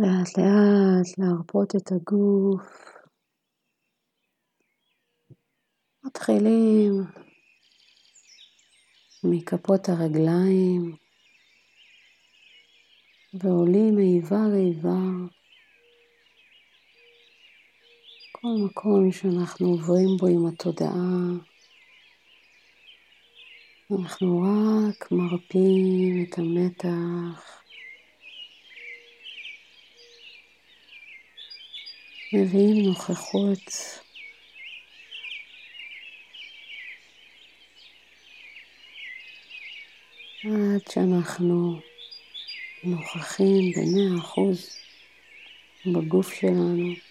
לאט לאט להרפות את הגוף. מתחילים מכפות הרגליים ועולים איבר איבר. כל מקום שאנחנו עוברים בו עם התודעה, אנחנו רק מרפים את המתח. מביאים נוכחות עד שאנחנו נוכחים במאה אחוז בגוף שלנו.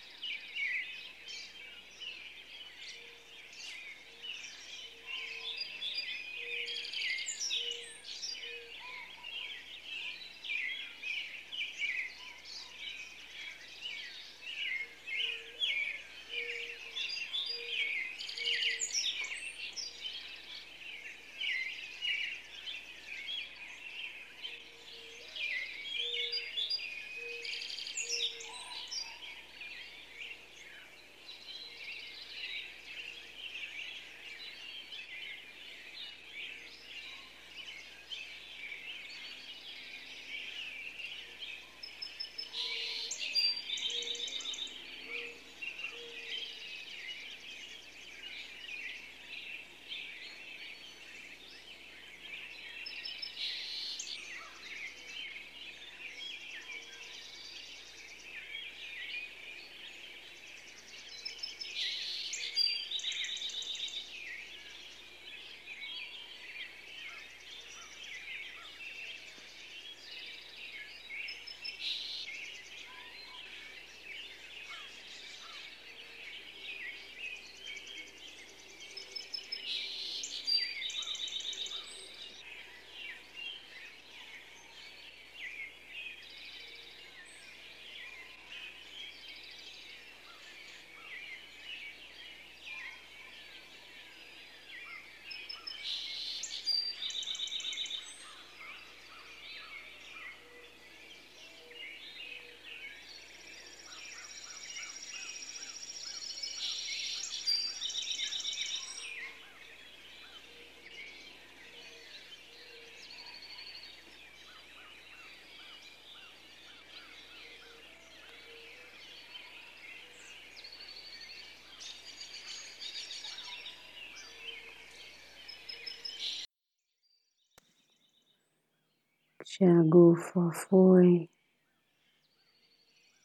כשהגוף רפוי,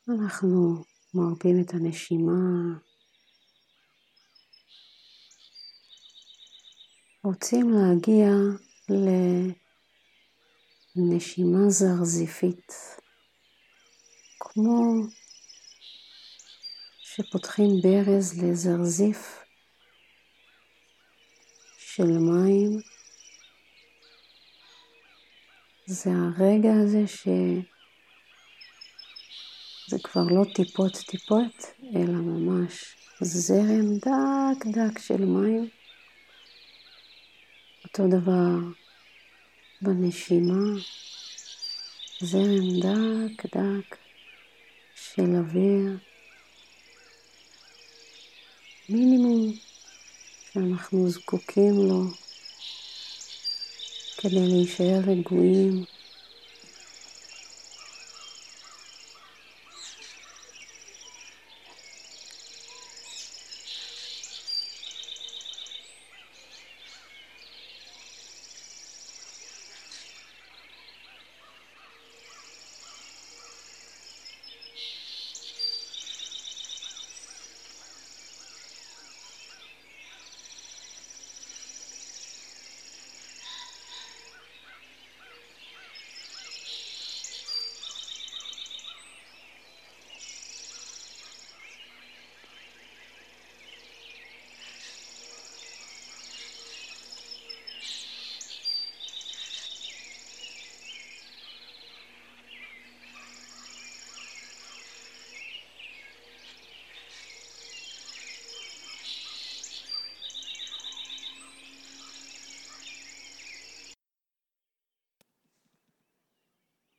אנחנו מרפים את הנשימה. רוצים להגיע לנשימה זרזיפית, כמו שפותחים ברז לזרזיף של מים. זה הרגע הזה שזה כבר לא טיפות טיפות, אלא ממש זרם דק דק של מים. אותו דבר בנשימה, זרם דק דק של אוויר, מינימום שאנחנו זקוקים לו כדי להישאר רגועים.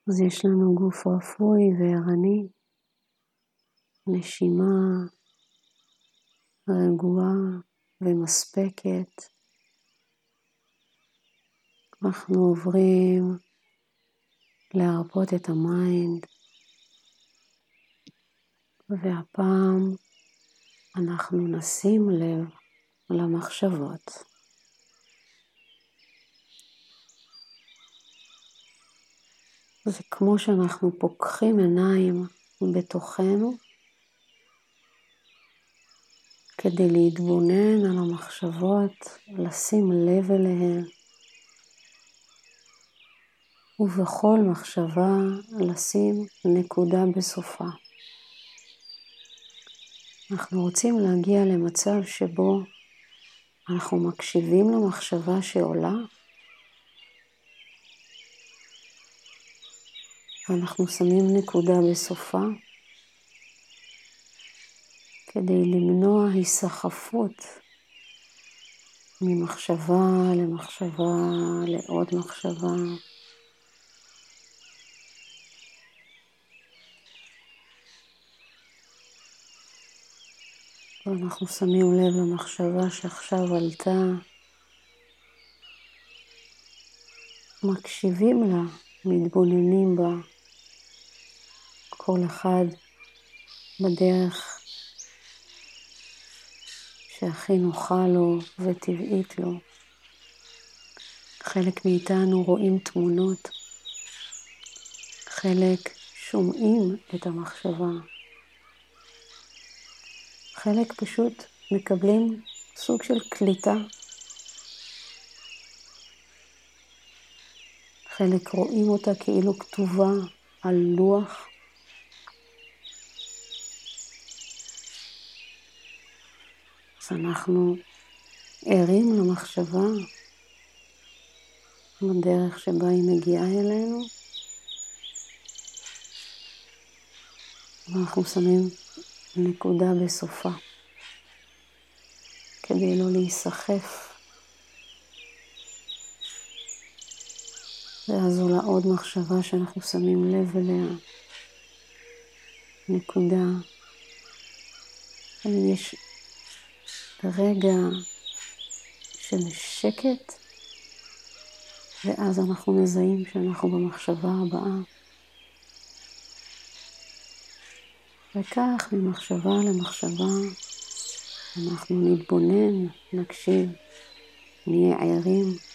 אז יש לנו גוף רפוי וערני, נשימה רגועה ומספקת. אנחנו עוברים להרפות את ה mind, והפעם אנחנו נשים לב למחשבות. זה כמו שאנחנו פוקחים עיניים בתוכנו כדי להתבונן על המחשבות, לשים לב אליהן, ובכל מחשבה לשים נקודה בסופה. אנחנו רוצים להגיע למצב שבו אנחנו מקשיבים למחשבה שעולה, ואנחנו שמים נקודה בסופה, כדי למנוע היסחפות ממחשבה למחשבה לעוד מחשבה. ואנחנו שמים לב למחשבה שעכשיו עלתה, מקשיבים לה, מתבוננים בה, כל אחד בדרך שהכי נוחה לו וטבעית לו. חלק מאיתנו רואים תמונות, חלק שומעים את המחשבה. חלק פשוט מקבלים סוג של קליטה. חלק רואים אותה כאילו כתובה על לוח. אז אנחנו ערים למחשבה בדרך שבה היא מגיעה אלינו, ואנחנו שמים נקודה בסופה, כדי לא להיסחף. ואז עולה עוד מחשבה שאנחנו שמים לב אליה, נקודה. יש רגע של שקט, ואז אנחנו מזהים שאנחנו במחשבה הבאה. וכך ממחשבה למחשבה אנחנו נתבונן, נקשיב, נהיה ערים.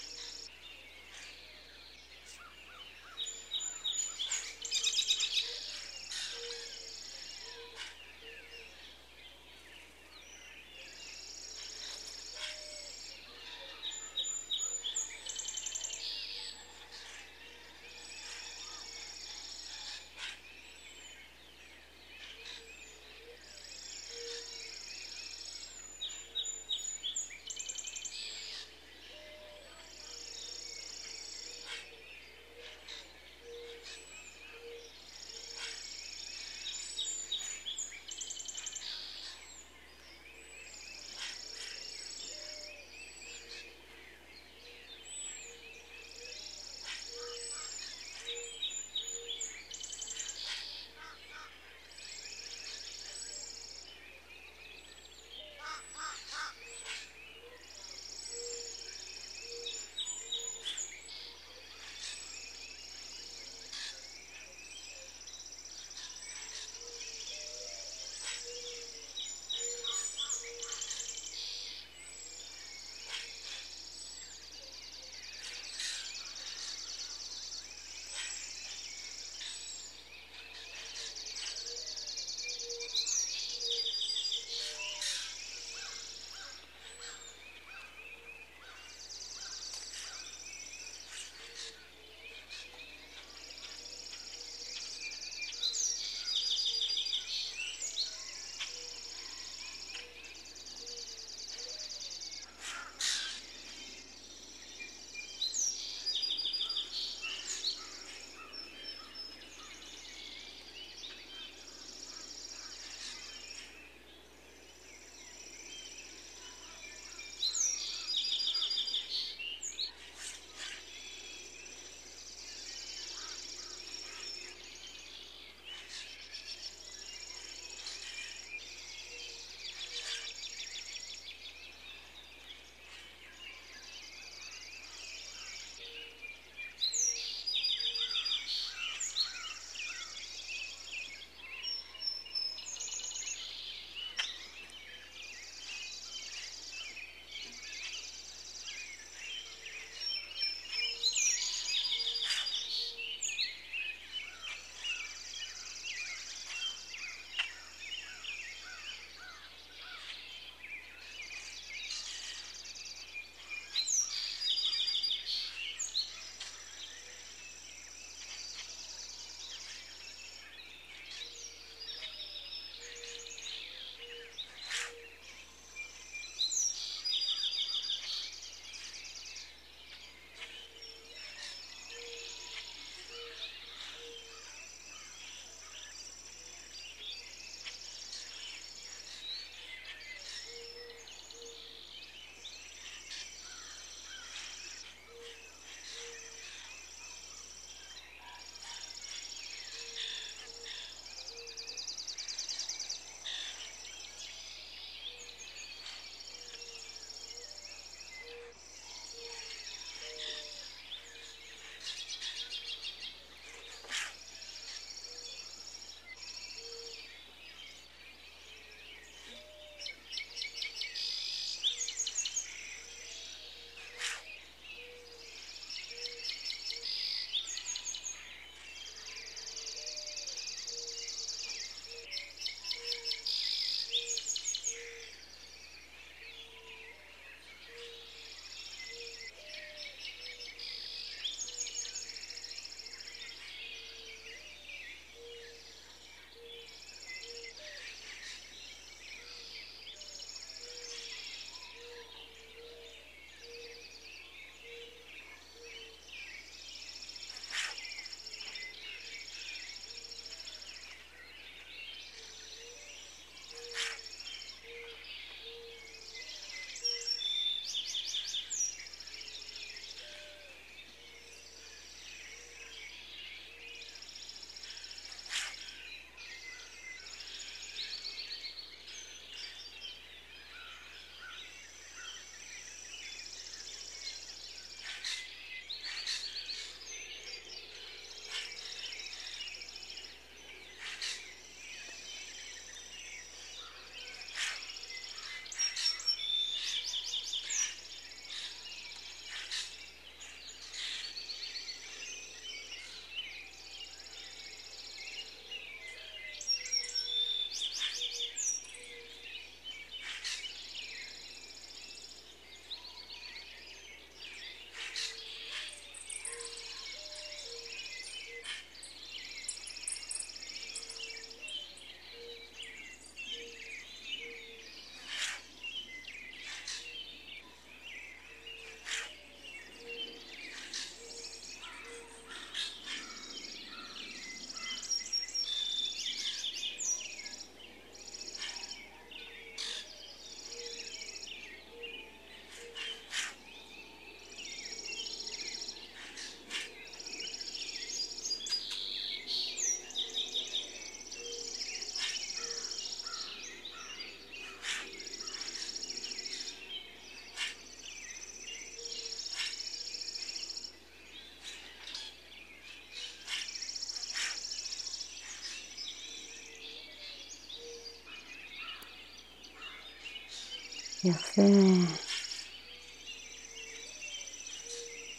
יפה.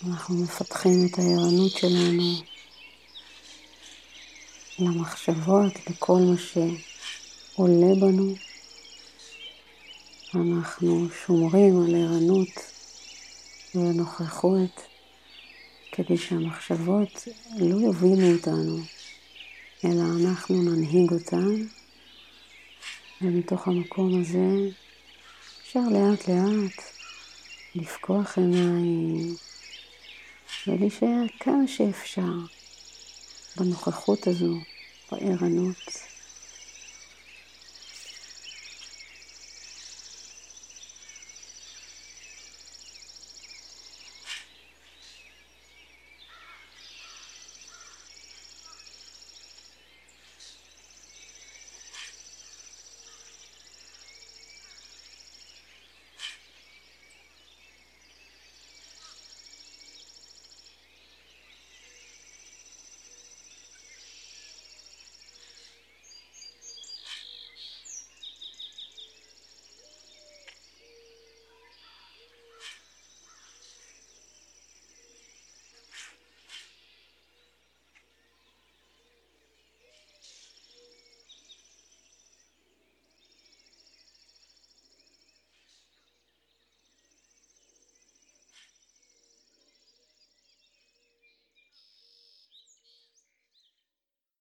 אנחנו מפתחים את הערנות שלנו למחשבות, לכל מה שעולה בנו. אנחנו שומרים על ערנות ונוכחות כדי שהמחשבות לא יובילו אותנו, אלא אנחנו ננהיג אותן, ומתוך המקום הזה אפשר לאט לאט לפקוח עיניים ולהישאר כמה שאפשר בנוכחות הזו, בערנות.